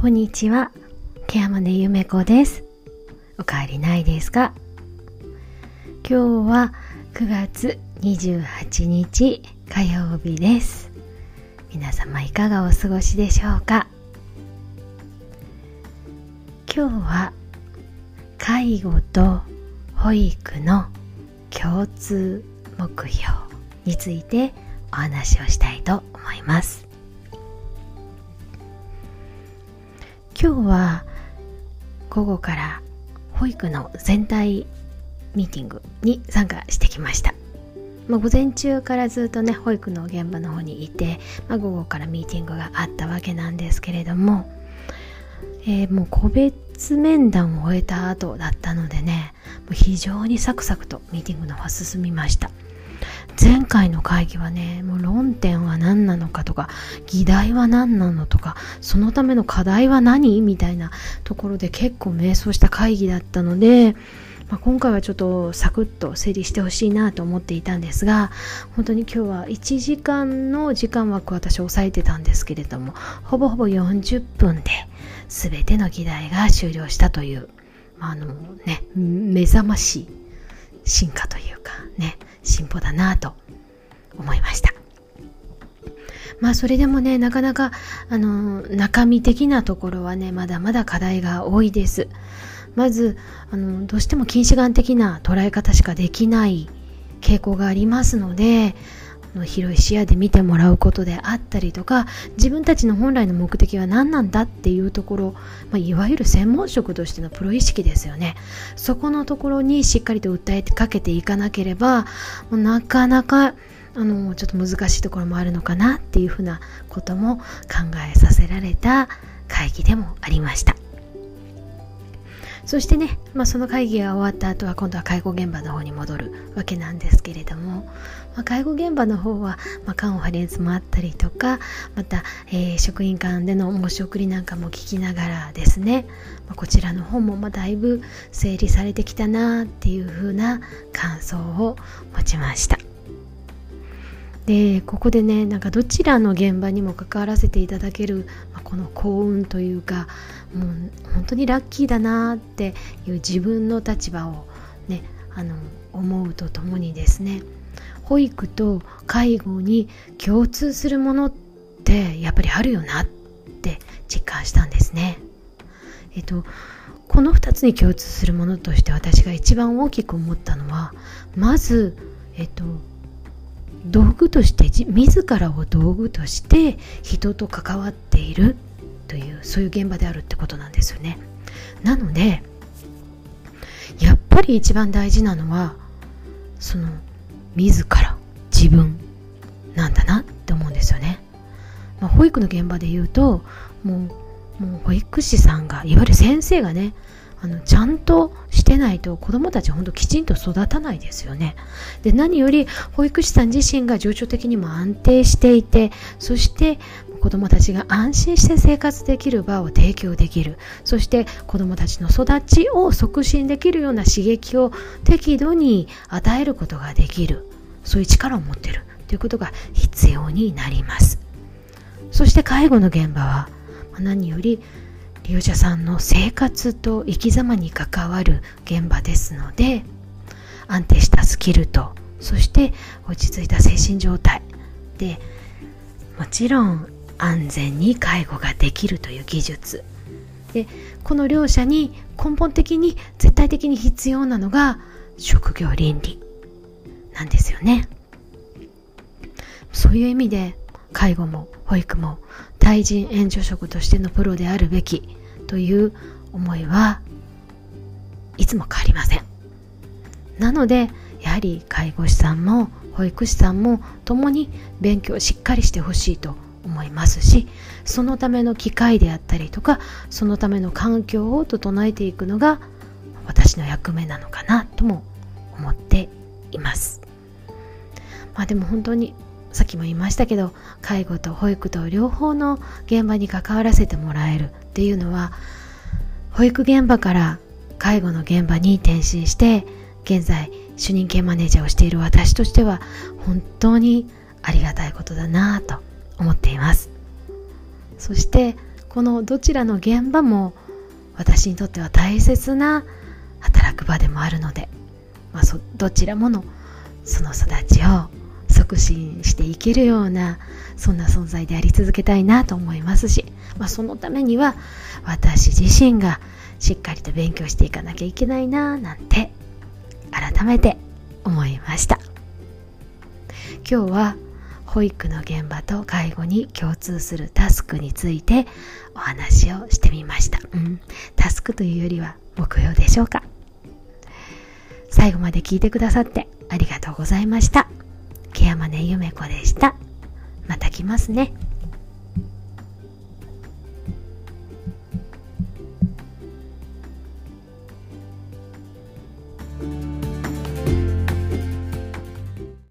こんにちは。ケアマネゆめこです。おかわりないですか？今日は9月28日火曜日です。皆様いかがお過ごしでしょうか？今日は介護と保育の共通目標についてお話をしたいと思います今日は午後から保育の全体ミーティングに参加してきました、まあ、午前中からずっとね保育の現場の方にいて、まあ、午後からミーティングがあったわけなんですけれども、えー、もう個別面談を終えた後だったのでねもう非常にサクサクとミーティングの方進みました。前回の会議はねもう論点は何なのかとか議題は何なのとかそのための課題は何？みたいなところで結構迷走した会議だったので、まあ、今回はちょっとサクッと整理してほしいなと思っていたんですが本当に今日は1時間の時間枠私抑えてたんですけれどもほぼほぼ40分で全ての議題が終了したという、まあ、あのね目覚ましい進化というかね進歩だなと思いました。まあそれでもねなかなかあの中身的なところはねまだまだ課題が多いです。まずあのどうしても近視眼的な捉え方しかできない傾向がありますのでの広い視野で見てもらうことであったりとか自分たちの本来の目的は何なんだっていうところ、まあ、いわゆる専門職としてのプロ意識ですよねそこのところにしっかりと訴えかけていかなければなかなかあのちょっと難しいところもあるのかなっていうふうなことも考えさせられた会議でもありました。そしてね、まあ、その会議が終わった後は今度は介護現場の方に戻るわけなんですけれども、まあ、介護現場の方は、まあ、カンファレンスもあったりとかまた、えー、職員間での申し送りなんかも聞きながらですね、まあ、こちらの方もまだいぶ整理されてきたなっていう風な感想を持ちました。でここでねなんかどちらの現場にも関わらせていただける、まあ、この幸運というかもう本当にラッキーだなっていう自分の立場をねあの思うとともにですね保育と介護に共通するものってやっぱりあるよなって実感したんですね。えっとこの2つに共通するものとして私が一番大きく思ったのはまずえっと道具として自らを道具として人と関わっているというそういう現場であるってことなんですよねなのでやっぱり一番大事なのはその自ら自分なんだなって思うんですよね、まあ、保育の現場で言うともうもう保育士さんがいわゆる先生がねあのちゃんとしてないと子どもたちほんときちんと育たないですよね。で何より保育士さん自身が情緒的にも安定していてそして子どもたちが安心して生活できる場を提供できる。そして子どもたちの育ちを促進できるような刺激を適度に与えることができる。そういう力を持ってる。ということが必要になります。そして介護の現場は何より利用者さんの生活と生き様に関わる現場ですので安定したスキルとそして落ち着いた精神状態。でもちろん安全に介護ができるという技術。でこの両者に根本的に絶対的に必要なのが職業倫理なんですよね。そういう意味で介護も保育も対人援助職としてのプロであるべきという思いはいつも変わりません。なのでやはり介護士さんも保育士さんも共に勉強をしっかりしてほしいと思いますしそのための機会であったりとかそのための環境を整えていくのが私の役目なのかなとも思っています。まあでも本当にさっきも言いましたけど介護と保育と両方の現場に関わらせてもらえるっていうのは保育現場から介護の現場に転身して現在主任系マネージャーをしている私としては本当にありがたいことだなと思っています。そしてこのどちらの現場も私にとっては大切な働く場でもあるので、まあ、どちらものその育ちを促進していけるようなそんな存在であり続けたいなと思いますし、まあ、そのためには私自身がしっかりと勉強していかなきゃいけないななんて改めて思いました。今日は保育の現場と介護に共通するタスクについてお話をしてみました、うん、タスクというよりは目標でしょうか。最後まで聞いてくださってありがとうございました。ケアマネゆめこでした。また来ますね。